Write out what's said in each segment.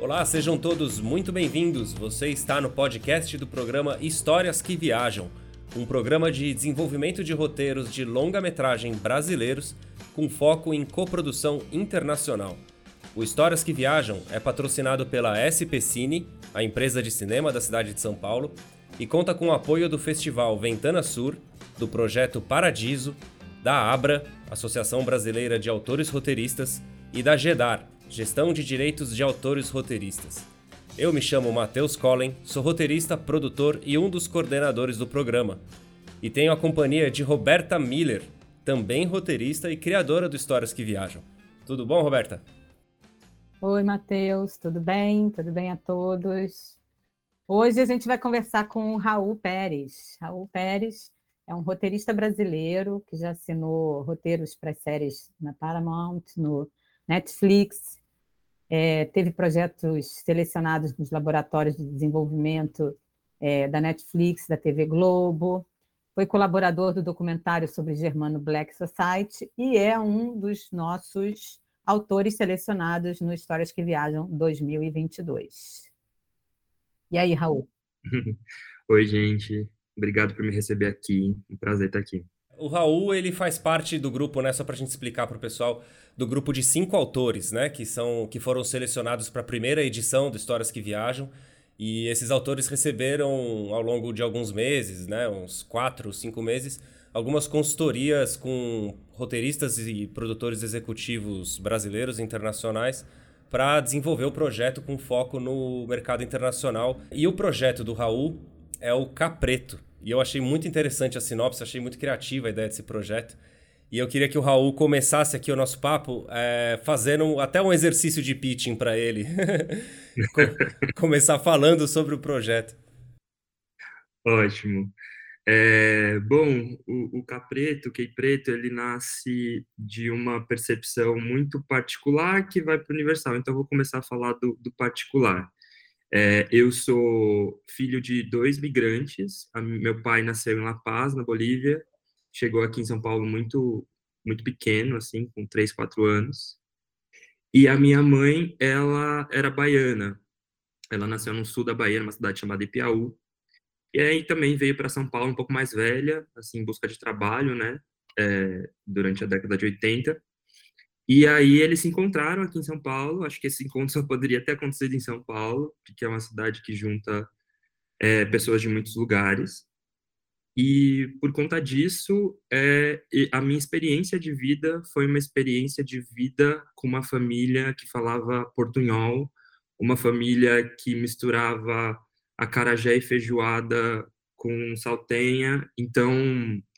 Olá, sejam todos muito bem-vindos. Você está no podcast do programa Histórias que Viajam, um programa de desenvolvimento de roteiros de longa-metragem brasileiros com foco em coprodução internacional. O Histórias que Viajam é patrocinado pela SP Cine, a empresa de cinema da cidade de São Paulo, e conta com o apoio do Festival Ventana Sur, do projeto Paradiso, da ABRA, Associação Brasileira de Autores Roteiristas, e da GEDAR, Gestão de Direitos de Autores Roteiristas. Eu me chamo Matheus Collen, sou roteirista, produtor e um dos coordenadores do programa. E tenho a companhia de Roberta Miller, também roteirista e criadora do Histórias que Viajam. Tudo bom, Roberta? Oi, Matheus, tudo bem? Tudo bem a todos? Hoje a gente vai conversar com o Raul Pérez. Raul Pérez é um roteirista brasileiro que já assinou roteiros para séries na Paramount, no Netflix, é, teve projetos selecionados nos laboratórios de desenvolvimento é, da Netflix, da TV Globo, foi colaborador do documentário sobre Germano Black Society e é um dos nossos autores selecionados no Histórias que Viajam 2022. E aí, Raul? Oi, gente. Obrigado por me receber aqui. Um prazer estar aqui. O Raul, ele faz parte do grupo, né, só para a gente explicar para o pessoal, do grupo de cinco autores, né, que, são, que foram selecionados para a primeira edição do Histórias que Viajam. E esses autores receberam, ao longo de alguns meses, né, uns quatro, cinco meses, algumas consultorias com roteiristas e produtores executivos brasileiros e internacionais para desenvolver o projeto com foco no mercado internacional. E o projeto do Raul é o Capreto, e eu achei muito interessante a sinopse, achei muito criativa a ideia desse projeto. E eu queria que o Raul começasse aqui o nosso papo é, fazendo até um exercício de pitching para ele. Começar falando sobre o projeto. Ótimo. É, bom, o, o Capreto, o Key Preto, ele nasce de uma percepção muito particular que vai para o universal. Então, eu vou começar a falar do, do particular. É, eu sou filho de dois migrantes. A, meu pai nasceu em La Paz, na Bolívia. Chegou aqui em São Paulo muito muito pequeno, assim, com três, quatro anos. E a minha mãe, ela era baiana. Ela nasceu no sul da Bahia, numa cidade chamada Ipiaú. E aí também veio para São Paulo um pouco mais velha, assim, em busca de trabalho, né? É, durante a década de 80. E aí eles se encontraram aqui em São Paulo. Acho que esse encontro só poderia ter acontecido em São Paulo, porque é uma cidade que junta é, pessoas de muitos lugares. E por conta disso, é, a minha experiência de vida foi uma experiência de vida com uma família que falava portunhol, uma família que misturava acarajé e feijoada com saltenha. Então,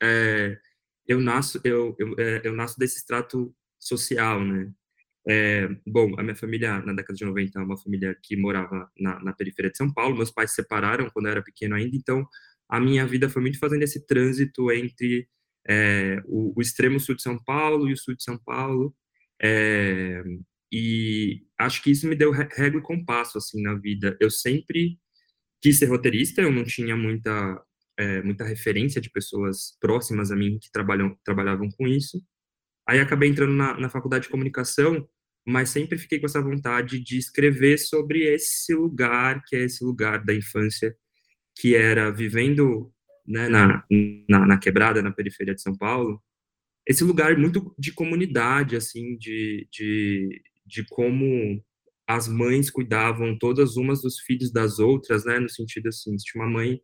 é, eu nasço eu, eu, é, eu nasço desse extrato social, né? É, bom, a minha família, na década de 90, é uma família que morava na, na, periferia de São Paulo. Meus pais se separaram quando eu era pequeno ainda, então a minha vida foi muito fazendo esse trânsito entre é, o, o, extremo sul de São Paulo e o sul de São Paulo. É, e acho que isso me deu régua e compasso, assim, na vida. Eu sempre quis ser roteirista, eu não tinha muita, é, muita referência de pessoas próximas a mim que trabalham, trabalhavam com isso. Aí acabei entrando na, na faculdade de comunicação, mas sempre fiquei com essa vontade de escrever sobre esse lugar, que é esse lugar da infância, que era vivendo né, na, na, na quebrada, na periferia de São Paulo, esse lugar muito de comunidade, assim, de, de, de como as mães cuidavam todas umas dos filhos das outras, né, no sentido assim, tinha uma mãe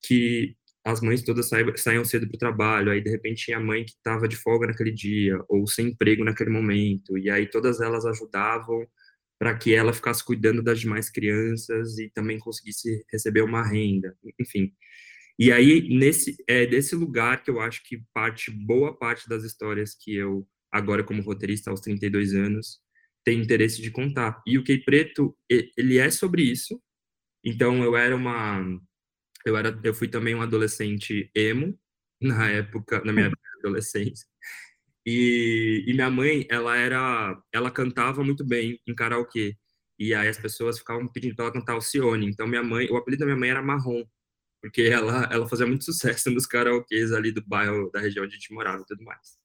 que as mães todas saíam cedo para o trabalho, aí de repente tinha a mãe que estava de folga naquele dia, ou sem emprego naquele momento, e aí todas elas ajudavam para que ela ficasse cuidando das demais crianças e também conseguisse receber uma renda, enfim. E aí, nesse, é desse lugar que eu acho que parte, boa parte das histórias que eu, agora como roteirista aos 32 anos, tenho interesse de contar. E o Key Preto, ele é sobre isso, então eu era uma eu era, eu fui também um adolescente emo na época, na minha adolescência. E, e minha mãe, ela era, ela cantava muito bem em karaokê. E aí as pessoas ficavam pedindo para ela cantar Alcione. Então minha mãe, o apelido da minha mãe era Marrom, porque ela, ela fazia muito sucesso nos karaokês ali do bairro, da região onde a gente morava e tudo mais.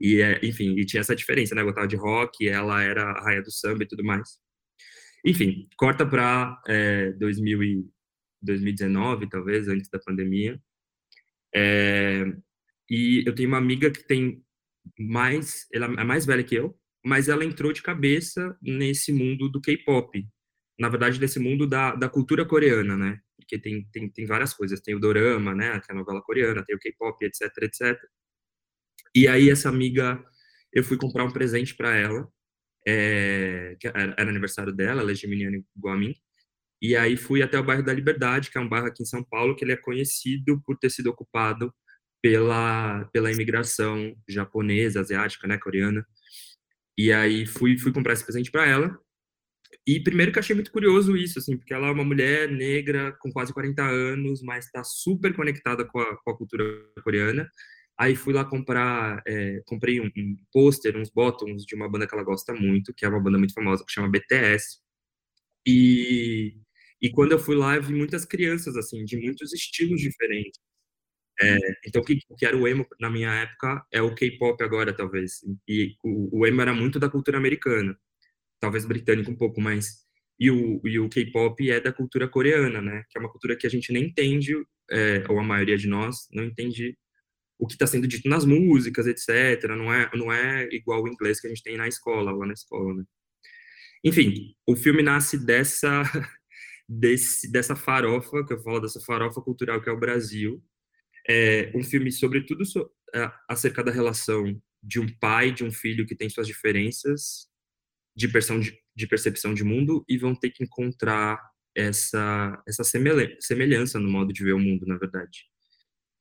E, enfim, e tinha essa diferença, né? Eu gostava de rock, ela era a raia do samba e tudo mais. Enfim, corta para é, 2019, talvez, antes da pandemia. É, e eu tenho uma amiga que tem mais, ela é mais velha que eu, mas ela entrou de cabeça nesse mundo do K-pop. Na verdade, nesse mundo da, da cultura coreana, né? Porque tem, tem, tem várias coisas. Tem o dorama, né? Que é a novela coreana, tem o K-pop, etc, etc. E aí, essa amiga, eu fui comprar um presente para ela, é, que era, era, aniversário dela, ela é geminiana igual a mim. E aí fui até o bairro da Liberdade, que é um bairro aqui em São Paulo, que ele é conhecido por ter sido ocupado pela, pela imigração japonesa, asiática, né, coreana. E aí fui, fui comprar esse presente para ela. E primeiro que achei muito curioso isso, assim, porque ela é uma mulher negra com quase 40 anos, mas está super conectada com a, com a, cultura coreana. Aí fui lá comprar, é, comprei um, um pôster, uns bottoms de uma banda que ela gosta muito, que é uma banda muito famosa, que chama BTS. E, e quando eu fui lá, eu vi muitas crianças, assim, de muitos estilos diferentes. É, então, o que, que era o emo na minha época é o K-pop agora, talvez. E o, o, emo era muito da cultura americana, talvez britânico um pouco, mas. E o, e o K-pop é da cultura coreana, né? Que é uma cultura que a gente nem entende, é, ou a maioria de nós não entende o que está sendo dito nas músicas, etc. Não é, não é igual o inglês que a gente tem na escola, lá na escola, né? Enfim, o filme nasce dessa, desse, dessa farofa, que eu falo dessa farofa cultural que é o Brasil, é um filme sobretudo so, acerca da relação de um pai de um filho que tem suas diferenças de, de, de percepção de mundo e vão ter que encontrar essa essa semelhança no modo de ver o mundo, na verdade.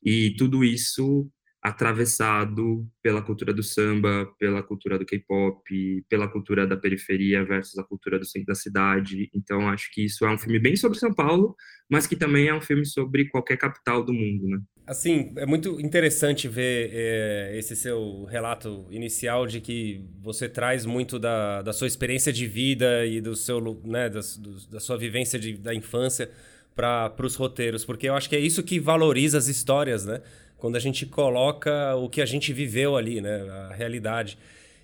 E tudo isso atravessado pela cultura do samba, pela cultura do K-pop, pela cultura da periferia versus a cultura do centro da cidade. Então, acho que isso é um filme bem sobre São Paulo, mas que também é um filme sobre qualquer capital do mundo, né? Assim, é muito interessante ver é, esse seu relato inicial de que você traz muito da, da sua experiência de vida e do seu, né, da, do, da sua vivência de, da infância para os roteiros, porque eu acho que é isso que valoriza as histórias, né? Quando a gente coloca o que a gente viveu ali, né? A realidade.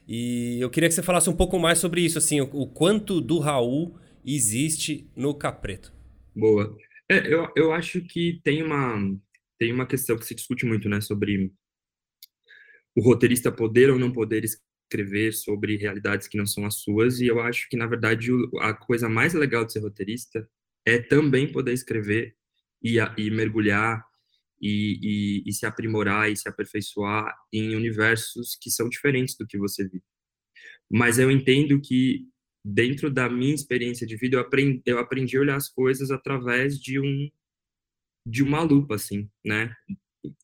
E eu queria que você falasse um pouco mais sobre isso, assim, o, o quanto do Raul existe no Capreto. Boa. É, eu, eu acho que tem uma, tem uma questão que se discute muito, né, sobre o roteirista poder ou não poder escrever sobre realidades que não são as suas, e eu acho que, na verdade, a coisa mais legal de ser roteirista é também poder escrever e, e mergulhar e, e, e, se aprimorar e se aperfeiçoar em universos que são diferentes do que você vive. Mas eu entendo que dentro da minha experiência de vida eu aprendi, eu aprendi a olhar as coisas através de um de uma lupa assim, né?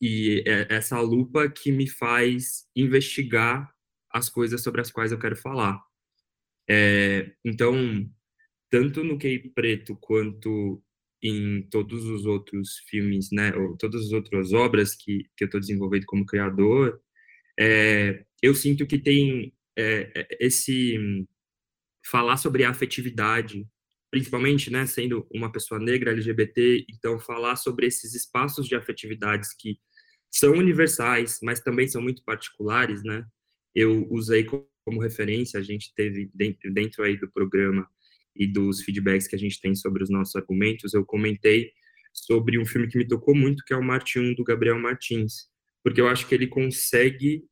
E é essa lupa que me faz investigar as coisas sobre as quais eu quero falar. É, então, tanto no Key Preto quanto em todos os outros filmes, né, ou todas as outras obras que, que eu estou desenvolvendo como criador, é, eu sinto que tem é, é, esse falar sobre a afetividade, principalmente, né, sendo uma pessoa negra LGBT, então falar sobre esses espaços de afetividades que são universais, mas também são muito particulares, né? Eu usei como referência, a gente teve dentro, dentro aí do programa e dos feedbacks que a gente tem sobre os nossos argumentos, eu comentei sobre um filme que me tocou muito, que é o Marte 1, do Gabriel Martins, porque eu acho que ele consegue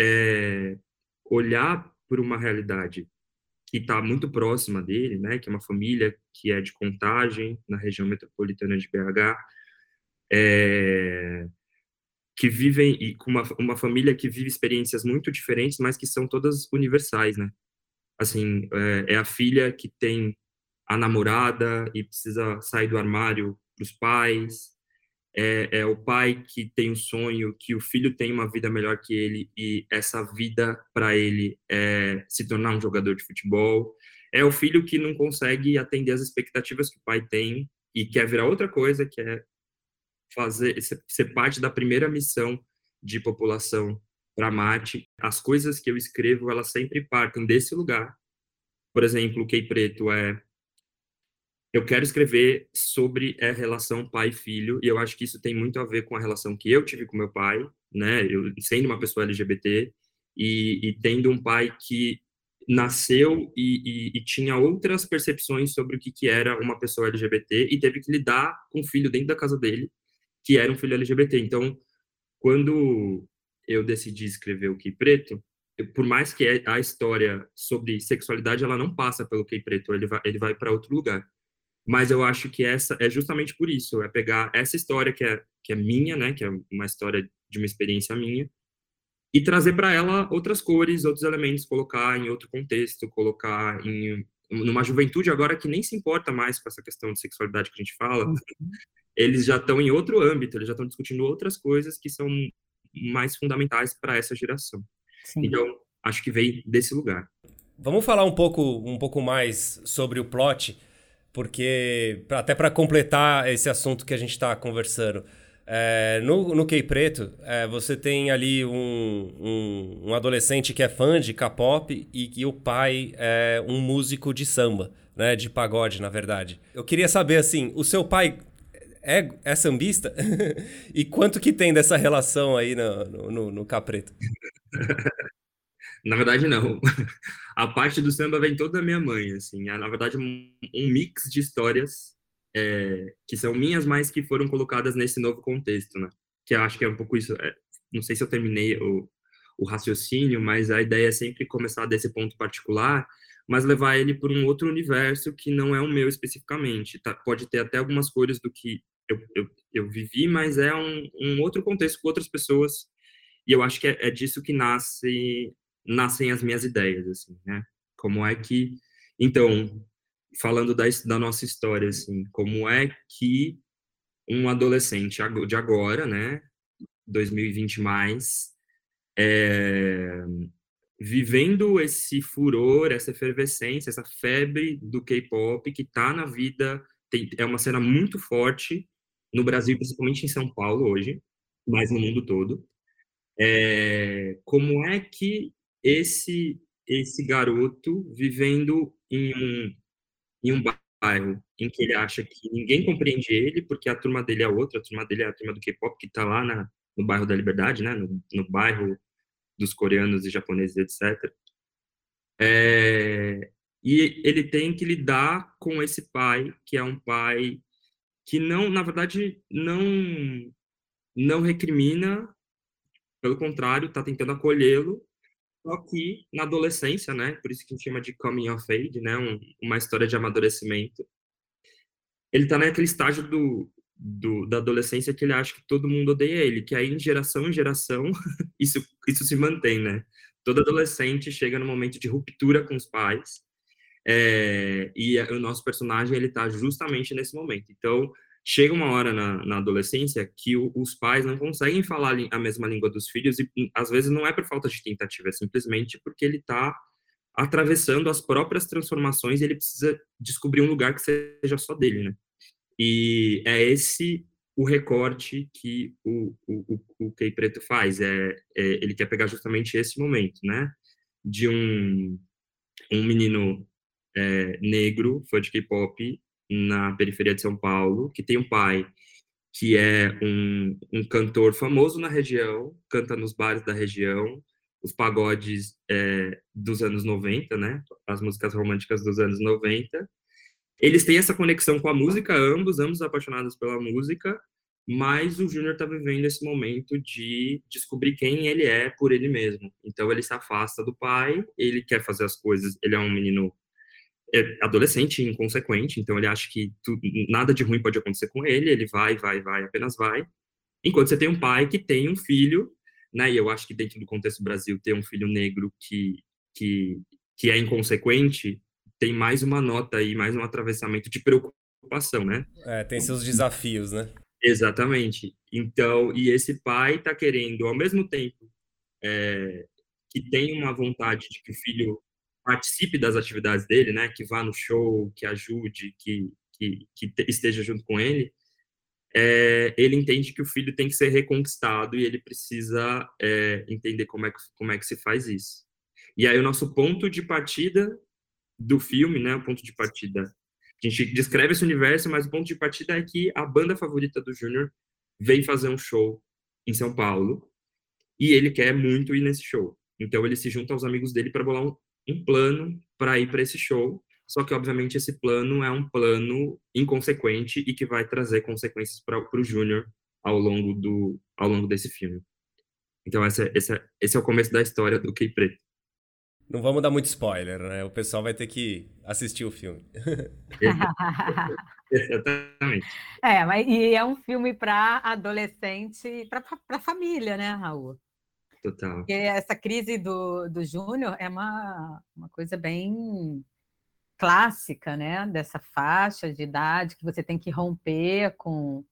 é, olhar por uma realidade que está muito próxima dele, né, que é uma família que é de Contagem, na região metropolitana de BH, é, que vivem e com uma, uma família que vive experiências muito diferentes, mas que são todas universais, né? Assim, é, é a filha que tem a namorada e precisa sair do armário para os pais, é, é, o pai que tem um sonho que o filho tenha uma vida melhor que ele e essa vida para ele é se tornar um jogador de futebol. É o filho que não consegue atender as expectativas que o pai tem e quer virar outra coisa, que é fazer ser parte da primeira missão de população para mate. As coisas que eu escrevo, elas sempre partem desse lugar. Por exemplo, o Key Preto é eu quero escrever sobre a relação pai-filho, e eu acho que isso tem muito a ver com a relação que eu tive com meu pai, né? Eu sendo uma pessoa LGBT e, e tendo um pai que nasceu e, e, e, tinha outras percepções sobre o que, que era uma pessoa LGBT e teve que lidar com um filho dentro da casa dele, que era um filho LGBT. Então, quando eu decidi escrever o Que Preto, por mais que a história sobre sexualidade ela não passa pelo Que Preto, ele vai, ele vai para outro lugar. Mas eu acho que essa é justamente por isso, é pegar essa história que é que é minha, né, que é uma história de uma experiência minha, e trazer para ela outras cores, outros elementos, colocar em outro contexto, colocar em numa juventude agora que nem se importa mais com essa questão de sexualidade que a gente fala. Uhum. Eles já estão em outro âmbito, eles já estão discutindo outras coisas que são mais fundamentais para essa geração. Sim. Então, acho que veio desse lugar. Vamos falar um pouco um pouco mais sobre o plot, porque até para completar esse assunto que a gente está conversando. É, no, no Key Preto, é, você tem ali um, um, um, adolescente que é fã de K-pop e que o pai é um músico de samba, né? De pagode, na verdade. Eu queria saber, assim, o seu pai é, é sambista? e quanto que tem dessa relação aí no, no, no, no K Preto? na verdade, não. A parte do samba vem toda da minha mãe, assim. É, na verdade, um, um mix de histórias é, que são minhas, mas que foram colocadas nesse novo contexto, né? Que eu acho que é um pouco isso. É, não sei se eu terminei o, o raciocínio, mas a ideia é sempre começar desse ponto particular, mas levar ele para um outro universo que não é o meu especificamente. Tá? Pode ter até algumas cores do que eu, eu, eu vivi, mas é um, um, outro contexto com outras pessoas. E eu acho que é, é disso que nasce nascem as minhas ideias, assim, né? Como é que então falando da, da nossa história, assim, como é que um adolescente de agora, né, 2020 mais, é, vivendo esse furor, essa efervescência, essa febre do K-pop que está na vida, tem, é uma cena muito forte no Brasil, principalmente em São Paulo hoje, mas no mundo todo. É, como é que esse esse garoto vivendo em um em um bairro em que ele acha que ninguém compreende ele, porque a turma dele é outra, a turma dele é a turma do K-pop, que está lá na, no bairro da Liberdade, né, no, no bairro dos coreanos e japoneses, etc. É, e ele tem que lidar com esse pai, que é um pai que não, na verdade, não não recrimina, pelo contrário, está tentando acolhê-lo só que na adolescência, né? Por isso que a gente chama de coming of age, né? Um, uma história de amadurecimento. Ele tá naquele estágio do, do, da adolescência que ele acha que todo mundo odeia ele, que aí em geração em geração isso, isso se mantém, né? Todo adolescente chega no momento de ruptura com os pais, é, e o nosso personagem ele tá justamente nesse momento. Então, chega uma hora na, na adolescência que o, os pais não conseguem falar a mesma língua dos filhos e às vezes não é por falta de tentativa, é simplesmente porque ele está atravessando as próprias transformações e ele precisa descobrir um lugar que seja só dele, né? E é esse o recorte que o, o, o, o Kei Preto faz, é, é, ele quer pegar justamente esse momento, né? De um, um menino é, negro, fã de K-pop, na periferia de São Paulo, que tem um pai que é um, um cantor famoso na região, canta nos bares da região, os pagodes é, dos anos 90, né? As músicas românticas dos anos 90. Eles têm essa conexão com a música, ambos, ambos apaixonados pela música, mas o Júnior está vivendo esse momento de descobrir quem ele é por ele mesmo. Então ele se afasta do pai, ele quer fazer as coisas, ele é um menino é adolescente, inconsequente, então ele acha que tu, nada de ruim pode acontecer com ele, ele vai, vai, vai, apenas vai. Enquanto você tem um pai que tem um filho, né, e eu acho que dentro do contexto do Brasil, ter um filho negro que, que, que é inconsequente, tem mais uma nota aí, mais um atravessamento de preocupação, né? É, tem seus desafios, né? Exatamente. Então, e esse pai está querendo, ao mesmo tempo é, que tem uma vontade de que o filho participe das atividades dele, né? Que vá no show, que ajude, que, que, que esteja junto com ele. É, ele entende que o filho tem que ser reconquistado e ele precisa é, entender como é, que, como é que se faz isso. E aí o nosso ponto de partida do filme, né, o ponto de partida, a gente descreve esse universo, mas o ponto de partida é que a banda favorita do Júnior vem fazer um show em São Paulo e ele quer muito ir nesse show. Então ele se junta aos amigos dele para bolar um, um plano para ir para esse show, só que obviamente esse plano é um plano inconsequente e que vai trazer consequências para o Júnior ao longo do ao longo desse filme. Então essa, essa, esse é o começo da história do Key Preto. Não vamos dar muito spoiler, né? O pessoal vai ter que assistir o filme. Exatamente. É, mas e é um filme para adolescente, para família, né, Raul? Total. Porque essa crise do, do Júnior é uma, uma coisa bem clássica, né? Dessa faixa de idade que você tem que romper com,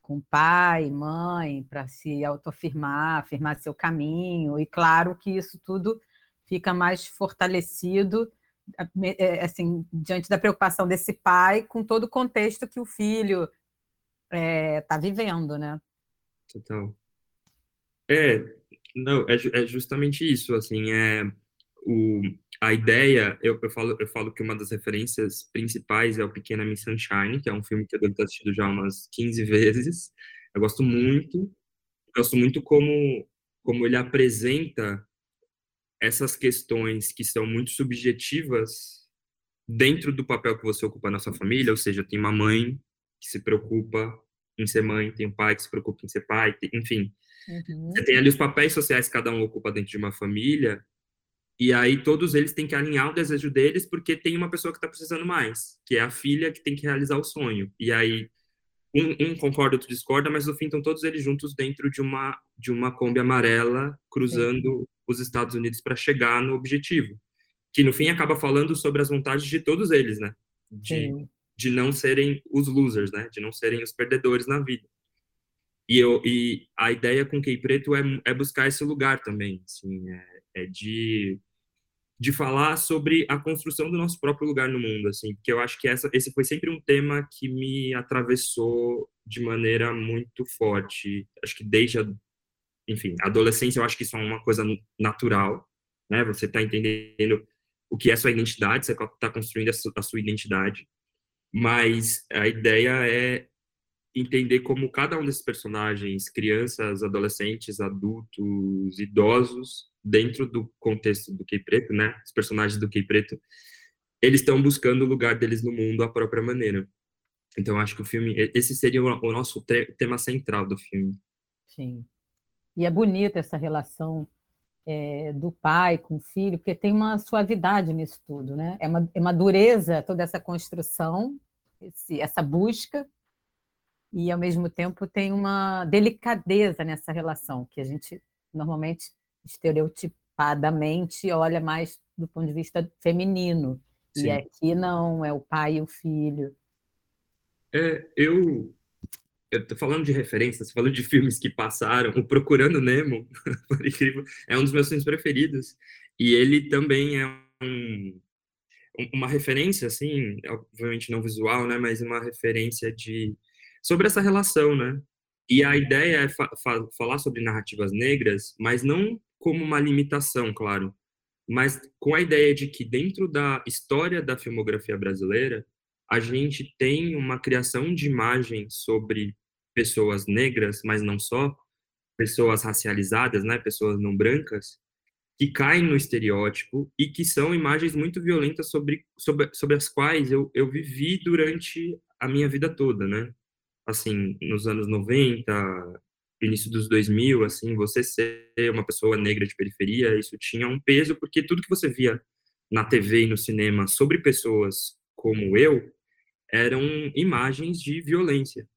com pai, mãe, para se autoafirmar, afirmar seu caminho. E claro que isso tudo fica mais fortalecido é, assim diante da preocupação desse pai com todo o contexto que o filho está é, tá vivendo, né? Total. É, não, é, é justamente isso, assim, é o, a ideia, eu, eu, falo, eu falo que uma das referências principais é o Pequena Miss Sunshine, que é um filme que eu devo ter assistido já umas 15 vezes, eu gosto muito, gosto muito como, como ele apresenta essas questões que são muito subjetivas dentro do papel que você ocupa na sua família, ou seja, tem uma mãe que se preocupa em ser mãe, tem um pai que se preocupa em ser pai, enfim. Uhum. Você tem ali os papéis sociais que cada um ocupa dentro de uma família, e aí todos eles têm que alinhar o desejo deles porque tem uma pessoa que está precisando mais, que é a filha que tem que realizar o sonho. E aí um, um, concorda, outro discorda, mas no fim estão todos eles juntos dentro de uma de uma Kombi amarela cruzando Sim. os Estados Unidos para chegar no objetivo, que no fim acaba falando sobre as vontades de todos eles, né? De, de não serem os losers, né? De não serem os perdedores na vida. E, eu, e a ideia com Key Preto é, é buscar esse lugar também, assim, é, é de de falar sobre a construção do nosso próprio lugar no mundo, assim, porque eu acho que essa, esse foi sempre um tema que me atravessou de maneira muito forte. Acho que desde a, enfim, adolescência, eu acho que isso é uma coisa natural, né? Você está entendendo o que é sua identidade, você está construindo a sua, a sua identidade, mas a ideia é entender como cada um desses personagens, crianças, adolescentes, adultos, idosos, dentro do contexto do Key Preto, né? Os personagens do Key Preto, eles estão buscando o lugar deles no mundo à própria maneira. Então, acho que o filme, esse seria o nosso tema central do filme. Sim. E é bonita essa relação é, do pai com o filho, porque tem uma suavidade nisso tudo, né? É uma, é uma dureza toda essa construção, esse, essa busca, e ao mesmo tempo tem uma delicadeza nessa relação que a gente normalmente estereotipadamente olha mais do ponto de vista feminino. Sim. E aqui não, é o pai e o filho. É, eu eu tô falando de referências, falando de filmes que passaram, o Procurando Nemo, por incrível, é um dos meus filmes preferidos. E ele também é um, uma referência, assim, obviamente não visual, né, mas uma referência de sobre essa relação, né? E a ideia é fa falar sobre narrativas negras, mas não como uma limitação, claro, mas com a ideia de que dentro da história da filmografia brasileira, a gente tem uma criação de imagens sobre pessoas negras, mas não só, pessoas racializadas, né, pessoas não brancas, que caem no estereótipo e que são imagens muito violentas sobre, sobre, sobre as quais eu, eu vivi durante a minha vida toda, né? Assim, nos anos 90, início dos 2000, assim, você ser uma pessoa negra de periferia, isso tinha um peso, porque tudo que você via na TV e no cinema sobre pessoas como eu eram imagens de violência.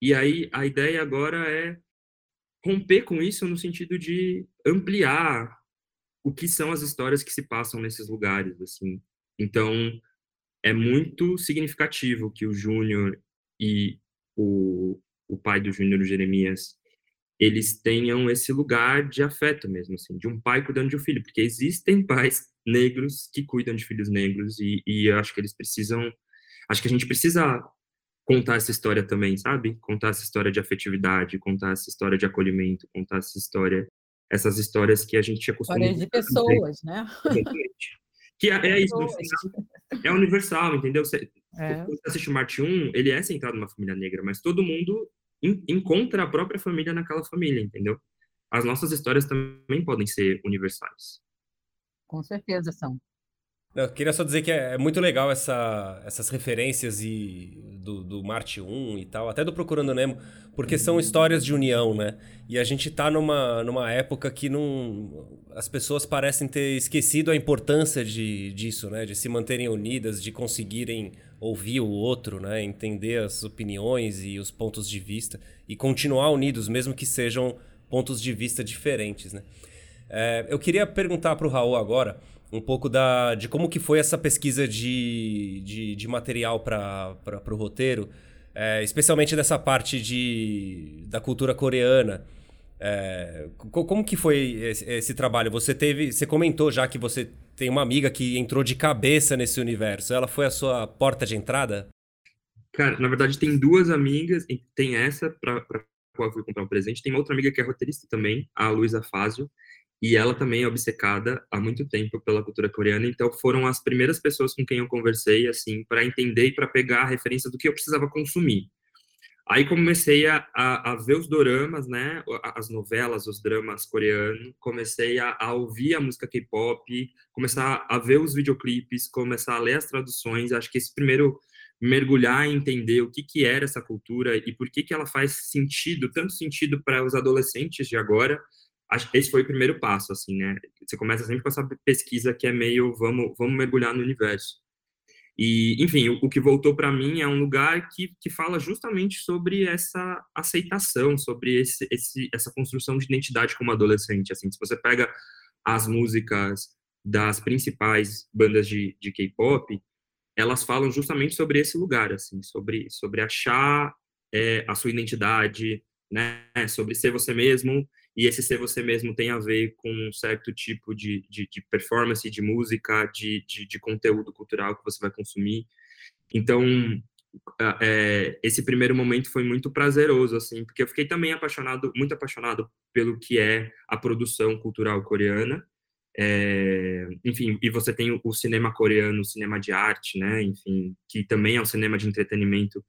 E aí a ideia agora é romper com isso no sentido de ampliar o que são as histórias que se passam nesses lugares, assim. Então, é muito significativo que o Júnior e o, o pai do Júnior, Jeremias, eles tenham esse lugar de afeto mesmo, assim, de um pai cuidando de um filho, porque existem pais negros que cuidam de filhos negros e, e eu acho que eles precisam, acho que a gente precisa contar essa história também, sabe? Contar essa história de afetividade, contar essa história de acolhimento, contar essa história, essas histórias que a gente acostuma... Histórias de pessoas, né? Que é, é isso, é universal, entendeu? É. você assiste o Marte 1, ele é centrado numa família negra, mas todo mundo encontra a própria família naquela família, entendeu? As nossas histórias também podem ser universais. Com certeza são. Eu queria só dizer que é, é muito legal essa, essas referências e do, do Marte 1 e tal, até do Procurando Nemo, porque são histórias de união, né? E a gente tá numa, numa época que não, as pessoas parecem ter esquecido a importância de, disso, né? De se manterem unidas, de conseguirem ouvir o outro, né? Entender as opiniões e os pontos de vista e continuar unidos, mesmo que sejam pontos de vista diferentes, né? É, eu queria perguntar para o Raul agora um pouco da, de como que foi essa pesquisa de, de, de material para o roteiro, é, especialmente dessa parte de, da cultura coreana. É, como que foi esse, esse, trabalho? Você teve, você comentou já que você tem uma amiga que entrou de cabeça nesse universo. Ela foi a sua porta de entrada? Cara, na verdade tem duas amigas, tem essa para qual eu fui comprar um presente, tem outra amiga que é roteirista também, a Luísa Fázio, e ela também é obcecada há muito tempo pela cultura coreana, então foram as primeiras pessoas com quem eu conversei, assim, para entender e para pegar a referência do que eu precisava consumir. Aí comecei a, a, a, ver os doramas, né, as novelas, os dramas coreanos, comecei a, a ouvir a música K-pop, começar a ver os videoclipes, começar a ler as traduções. Acho que esse primeiro mergulhar e entender o que que era essa cultura e por que que ela faz sentido, tanto sentido para os adolescentes de agora, esse foi o primeiro passo, assim, né? Você começa sempre com essa pesquisa que é meio vamos, vamos mergulhar no universo. E, enfim, o, o que voltou para mim é um lugar que, que fala justamente sobre essa aceitação, sobre esse, esse, essa construção de identidade como adolescente. Assim, se você pega as músicas das principais bandas de, de K-pop, elas falam justamente sobre esse lugar, assim, sobre, sobre achar é, a sua identidade, né, sobre ser você mesmo e esse ser você mesmo tem a ver com um certo tipo de, de, de performance, de música, de, de, de, conteúdo cultural que você vai consumir. Então, é, esse primeiro momento foi muito prazeroso, assim, porque eu fiquei também apaixonado, muito apaixonado pelo que é a produção cultural coreana. É, enfim, e você tem o cinema coreano, o cinema de arte, né, enfim, que também é um cinema de entretenimento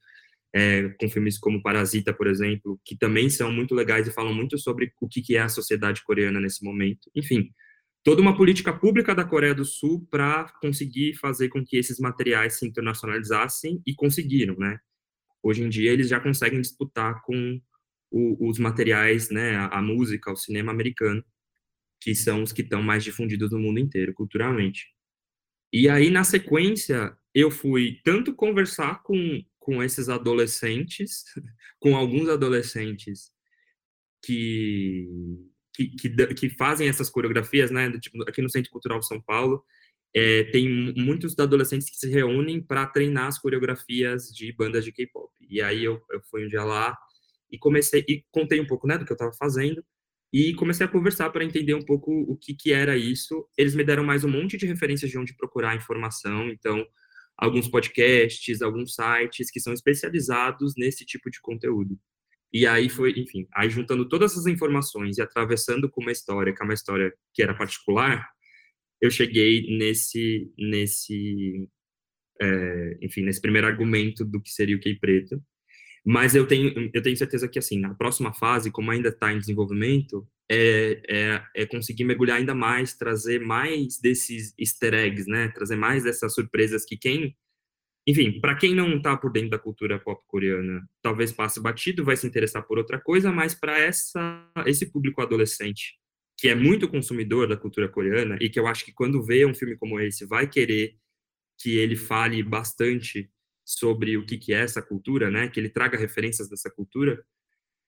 é, com filmes como Parasita, por exemplo, que também são muito legais e falam muito sobre o que é a sociedade coreana nesse momento. Enfim, toda uma política pública da Coreia do Sul para conseguir fazer com que esses materiais se internacionalizassem e conseguiram, né? Hoje em dia eles já conseguem disputar com o, os materiais, né, a, a música, o cinema americano, que são os que estão mais difundidos no mundo inteiro, culturalmente. E aí, na sequência, eu fui tanto conversar com com esses adolescentes, com alguns adolescentes que, que, que, que fazem essas coreografias, né? Tipo, aqui no Centro Cultural São Paulo, é, tem muitos adolescentes que se reúnem para treinar as coreografias de bandas de K-pop. E aí eu, eu fui um dia lá e comecei e contei um pouco né, do que eu estava fazendo e comecei a conversar para entender um pouco o que, que era isso. Eles me deram mais um monte de referências de onde procurar informação. Então, alguns podcasts, alguns sites que são especializados nesse tipo de conteúdo. E aí foi, enfim, aí juntando todas essas informações e atravessando com uma história, que é uma história que era particular, eu cheguei nesse, nesse, é, enfim, nesse primeiro argumento do que seria o Key Preto. Mas eu tenho, eu tenho certeza que, assim, na próxima fase, como ainda está em desenvolvimento, é, é, é, conseguir mergulhar ainda mais, trazer mais desses easter eggs, né? Trazer mais dessas surpresas que quem, enfim, para quem não está por dentro da cultura pop coreana, talvez passe batido, vai se interessar por outra coisa, mas para esse público adolescente que é muito consumidor da cultura coreana e que eu acho que quando vê um filme como esse vai querer que ele fale bastante sobre o que que é essa cultura, né? Que ele traga referências dessa cultura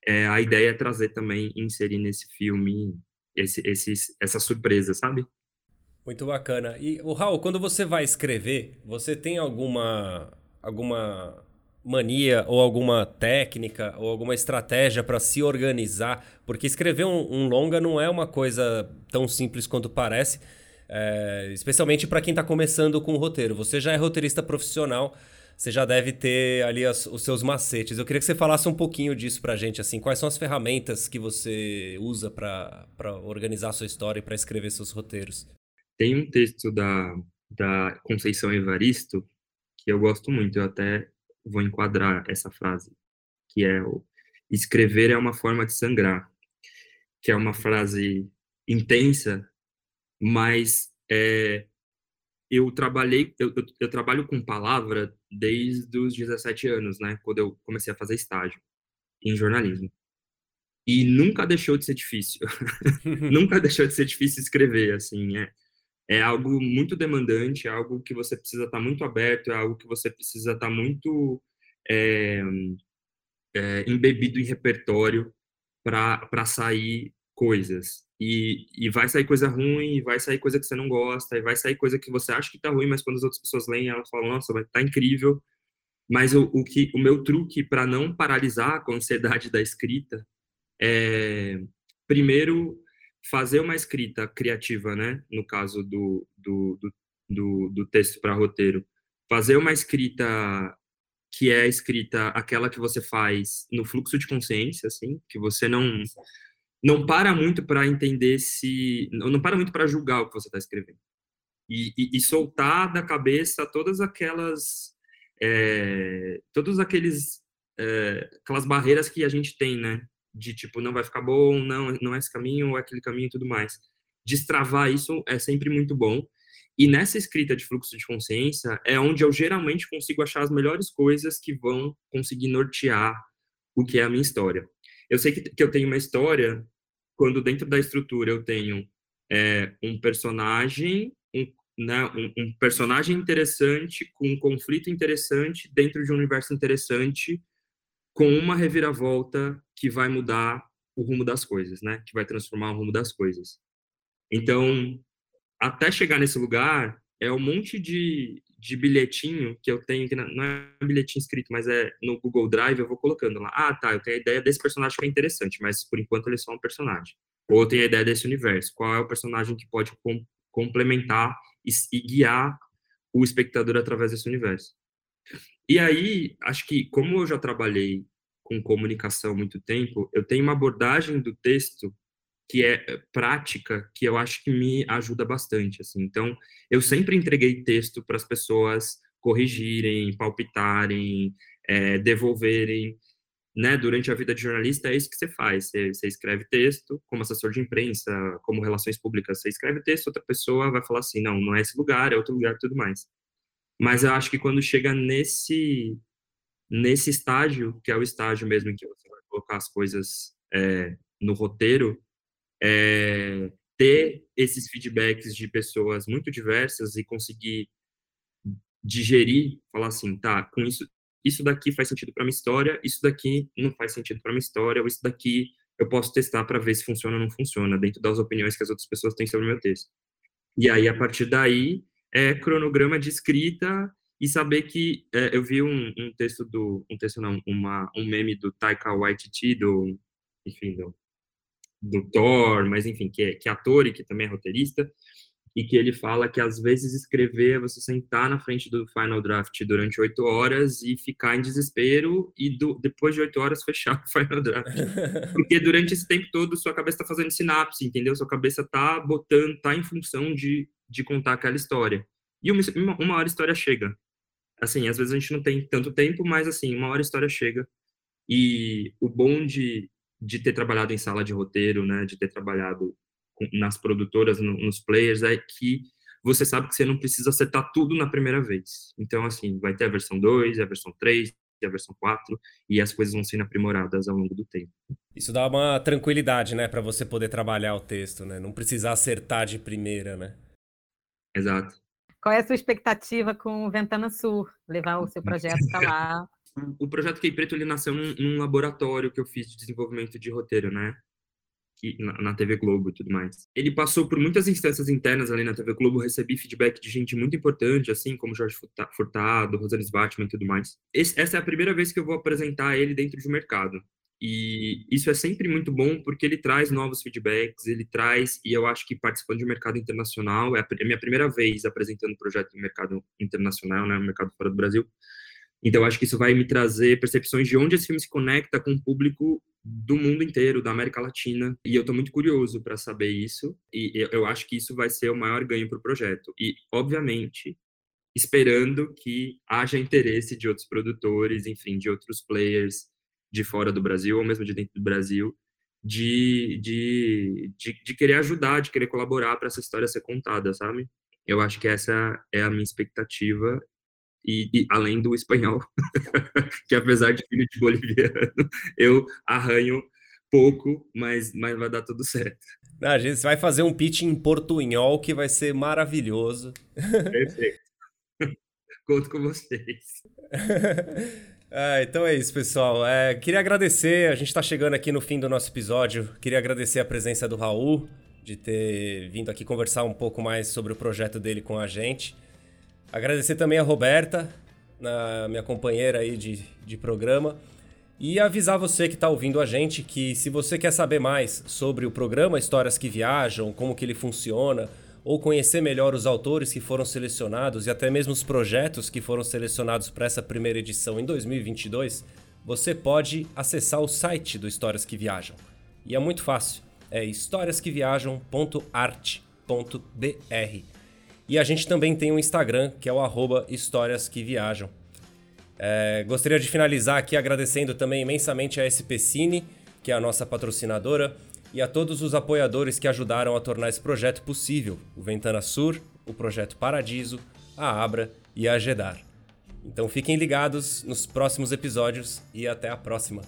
é, a ideia é trazer também, inserir nesse filme esse, esse, essa surpresa, sabe? Muito bacana. E, o Raul, quando você vai escrever, você tem alguma, alguma mania ou alguma técnica ou alguma estratégia para se organizar? Porque escrever um, um, longa não é uma coisa tão simples quanto parece, é, especialmente para quem está começando com o roteiro. Você já é roteirista profissional, você já deve ter ali as, os seus macetes. Eu queria que você falasse um pouquinho disso pra gente, assim, quais são as ferramentas que você usa para organizar a sua história e para escrever seus roteiros? Tem um texto da, da Conceição Evaristo que eu gosto muito, eu até vou enquadrar essa frase, que é o escrever é uma forma de sangrar, que é uma frase intensa, mas é, eu trabalhei, eu, eu, eu, trabalho com palavra desde os 17 anos, né? Quando eu comecei a fazer estágio em jornalismo. E nunca deixou de ser difícil. nunca deixou de ser difícil escrever, assim, é. É algo muito demandante, é algo que você precisa estar muito aberto, é algo que você precisa estar muito é, é, embebido em repertório para sair coisas. E, e vai sair coisa ruim, vai sair coisa que você não gosta, e vai sair coisa que você acha que tá ruim, mas quando as outras pessoas leem, elas falam, nossa, vai tá incrível. Mas o, o, que, o meu truque para não paralisar a ansiedade da escrita é, primeiro, fazer uma escrita criativa, né? No caso do, do, do, do, do texto para roteiro. Fazer uma escrita que é a escrita aquela que você faz no fluxo de consciência, assim, que você não não para muito para entender se. Não para muito para julgar o que você está escrevendo. E, e, e, soltar da cabeça todas aquelas. É, todos aqueles. É, aquelas barreiras que a gente tem, né? De tipo, não vai ficar bom, não, não é esse caminho, ou é aquele caminho e tudo mais. Destravar isso é sempre muito bom. E nessa escrita de fluxo de consciência é onde eu geralmente consigo achar as melhores coisas que vão conseguir nortear o que é a minha história. Eu sei que, que eu tenho uma história quando dentro da estrutura eu tenho é, um personagem, um, né, um, um, personagem interessante com um conflito interessante dentro de um universo interessante, com uma reviravolta que vai mudar o rumo das coisas, né? Que vai transformar o rumo das coisas. Então, até chegar nesse lugar, é um monte de, de bilhetinho que eu tenho, que não é bilhetinho escrito, mas é no Google Drive, eu vou colocando lá. Ah, tá, eu tenho a ideia desse personagem que é interessante, mas por enquanto ele é só um personagem. Ou eu tenho a ideia desse universo. Qual é o personagem que pode com, complementar e, e guiar o espectador através desse universo? E aí, acho que como eu já trabalhei com comunicação há muito tempo, eu tenho uma abordagem do texto que é eh, prática, que eu acho que me ajuda bastante, assim. Então, eu sempre entreguei texto para as pessoas corrigirem, palpitarem, é, devolverem, né? Durante a vida de jornalista é isso que você faz. Você, você, escreve texto, como assessor de imprensa, como relações públicas, você escreve texto, outra pessoa vai falar assim, não, não é esse lugar, é outro lugar, tudo mais. Mas eu acho que quando chega nesse nesse estágio, que é o estágio mesmo em que você vai colocar as coisas é, no roteiro, é, ter esses feedbacks de pessoas muito diversas e conseguir digerir, falar assim, tá, com isso, isso daqui faz sentido para minha história, isso daqui não faz sentido para minha história, ou isso daqui eu posso testar para ver se funciona ou não funciona, dentro das opiniões que as outras pessoas têm sobre o meu texto. E aí, a partir daí, é cronograma de escrita e saber que é, eu vi um, um, texto do um texto não uma um meme do Taika Waititi do enfim do do Thor, mas enfim, que é, que é ator e que também é roteirista, e que ele fala que às vezes escrever é você sentar na frente do final draft durante oito horas e ficar em desespero e do, depois de oito horas fechar o final draft. Porque durante esse tempo todo sua cabeça está fazendo sinapse, entendeu? Sua cabeça está botando, está em função de, de contar aquela história. E uma, uma hora a história chega. Assim, às vezes a gente não tem tanto tempo, mas assim, uma hora a história chega. E o bom de, de ter trabalhado em sala de roteiro, né, de ter trabalhado nas produtoras, nos players, é que você sabe que você não precisa acertar tudo na primeira vez. Então, assim, vai ter a versão 2, a versão 3, a versão 4, e as coisas vão sendo aprimoradas ao longo do tempo. Isso dá uma tranquilidade, né, para você poder trabalhar o texto, né? Não precisar acertar de primeira, né? Exato. Qual é a sua expectativa com Ventana Sul? Levar o seu projeto para lá? O projeto Key Preto ele nasceu num, num, laboratório que eu fiz de desenvolvimento de roteiro, né? Que, na, na, TV Globo e tudo mais. Ele passou por muitas instâncias internas ali na TV Globo, recebi feedback de gente muito importante, assim como Jorge Furtado, Rosales Batman e tudo mais. Esse, essa é a primeira vez que eu vou apresentar ele dentro de um mercado. E isso é sempre muito bom porque ele traz novos feedbacks, ele traz, e eu acho que participando de um mercado internacional, é a, é minha primeira vez apresentando um projeto no mercado internacional, né, no mercado fora do Brasil, então, acho que isso vai me trazer percepções de onde esse filme se conecta com o público do mundo inteiro, da América Latina. E eu estou muito curioso para saber isso. E eu acho que isso vai ser o maior ganho para o projeto. E, obviamente, esperando que haja interesse de outros produtores, enfim, de outros players de fora do Brasil, ou mesmo de dentro do Brasil, de, de, de, de querer ajudar, de querer colaborar para essa história ser contada, sabe? Eu acho que essa é a minha expectativa e, e, além do espanhol, que apesar de filho de boliviano, eu arranho pouco, mas, mas vai dar tudo certo. a gente vai fazer um pitch em portunhol que vai ser maravilhoso. Perfeito. Conto com vocês. Ah, então é isso, pessoal. É, queria agradecer, a gente está chegando aqui no fim do nosso episódio. Queria agradecer a presença do Raul, de ter vindo aqui conversar um pouco mais sobre o projeto dele com a gente. Agradecer também a Roberta, na minha companheira aí de, de programa. E avisar você que está ouvindo a gente que se você quer saber mais sobre o programa Histórias que Viajam, como que ele funciona, ou conhecer melhor os autores que foram selecionados e até mesmo os projetos que foram selecionados para essa primeira edição em 2022, você pode acessar o site do Histórias que Viajam. E é muito fácil, é historiasqueviajam.art.br. E a gente também tem um Instagram, que é o arroba Histórias que Viajam. É, gostaria de finalizar aqui agradecendo também imensamente a SP Cine, que é a nossa patrocinadora, e a todos os apoiadores que ajudaram a tornar esse projeto possível: o Ventana Sur, o Projeto Paradiso, a Abra e a Gedar. Então fiquem ligados nos próximos episódios e até a próxima.